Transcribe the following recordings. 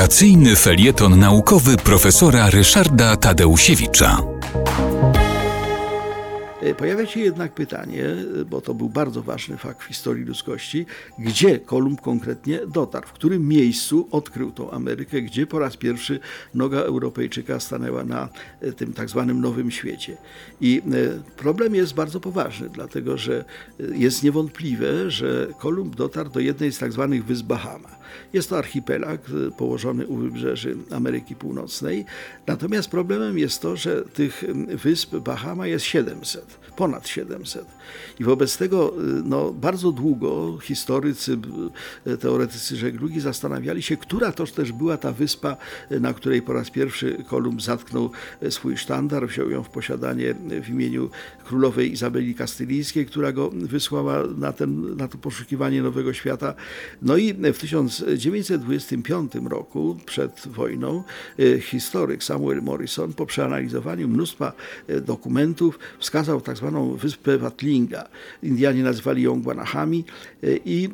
Wakacyjny felieton naukowy profesora Ryszarda Tadeusiewicza. E, Pojawia się jednak pytanie, e, bo to był bardzo ważny fakt w historii ludzkości, gdzie Kolumb konkretnie dotarł, w którym miejscu odkrył tą Amerykę, gdzie po raz pierwszy noga Europejczyka stanęła na e, tym tak zwanym Nowym Świecie. I problem jest bardzo poważny, dlatego że jest niewątpliwe, że Kolumb dotarł do jednej z tak zwanych wysp Bahama. Jest to archipelag położony u wybrzeży Ameryki Północnej. Natomiast problemem jest to, że tych wysp Bahama jest 700 ponad 700. I wobec tego no, bardzo długo historycy, teoretycy żeglugi zastanawiali się, która toż też była ta wyspa, na której po raz pierwszy Kolumb zatknął swój sztandar, wziął ją w posiadanie w imieniu królowej Izabeli Kastylijskiej, która go wysłała na, ten, na to poszukiwanie nowego świata. No i w 1925 roku, przed wojną, historyk Samuel Morrison po przeanalizowaniu mnóstwa dokumentów wskazał tak zwaną wyspę Watlinga. Indianie nazywali ją Guanahami e, i e,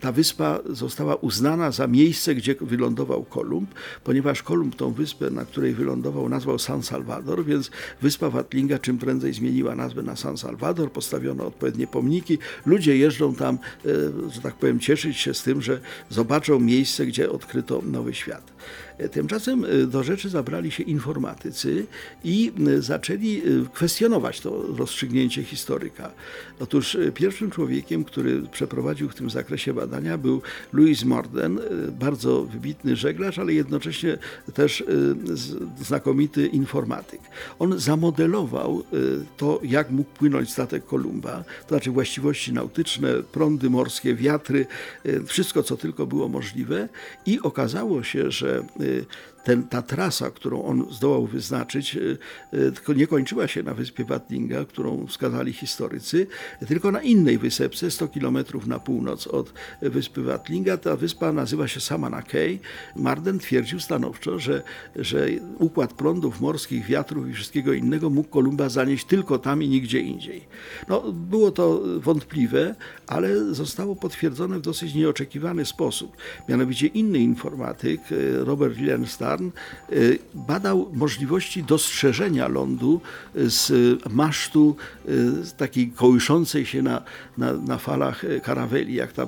ta wyspa została uznana za miejsce, gdzie wylądował Kolumb, ponieważ Kolumb tą wyspę, na której wylądował, nazwał San Salvador, więc wyspa Watlinga czym prędzej zmieniła nazwę na San Salvador, postawiono odpowiednie pomniki. Ludzie jeżdżą tam, e, że tak powiem, cieszyć się z tym, że zobaczą miejsce, gdzie odkryto nowy świat. Tymczasem do rzeczy zabrali się informatycy i zaczęli kwestionować to rozstrzygnięcie historyka. Otóż e, pierwszym człowiekiem, który przeprowadził w tym zakresie badania był Louis Morden, e, bardzo wybitny żeglarz, ale jednocześnie też e, znakomity informatyk. On zamodelował to, jak mógł płynąć statek Kolumba, to znaczy właściwości nautyczne, prądy morskie, wiatry, wszystko co tylko było możliwe i okazało się, że ten, ta trasa, którą on zdołał wyznaczyć, tylko nie kończyła się na wyspie Watlinga, którą wskazali historycy, tylko na innej wysepce, 100 km na północ od wyspy Watlinga. Ta wyspa nazywa się Samana Cay. Marden twierdził stanowczo, że, że układ prądów morskich, wiatrów i wszystkiego innego mógł Kolumba zanieść tylko tam i nigdzie indziej. No, było to wątpliwe, ale zostało potwierdzone w dosyć nieoczekiwany sposób. Mianowicie inny informatyk, Robert Lilenstarn, badał możliwości dostrzeżenia lądu z masztu takiej kołyszącej się na, na, na falach karaweli, jak ta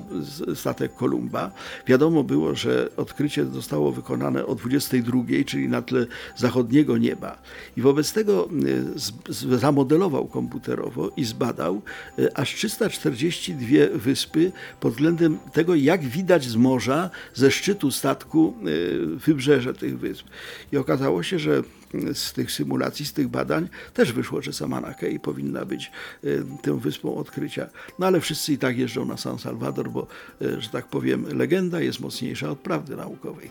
statek Kolumba. Wiadomo było, że odkrycie zostało wykonane o 22, czyli na tle zachodniego nieba. I wobec tego z, z, zamodelował komputerowo i zbadał aż 342 wyspy pod względem tego, jak widać z morza, ze szczytu statku wybrzeże tych wysp. I okazało się, że z tych symulacji, z tych badań też wyszło, że Samana Cay powinna być y, tą wyspą odkrycia. No ale wszyscy i tak jeżdżą na San Salvador, bo, y, że tak powiem, legenda jest mocniejsza od prawdy naukowej.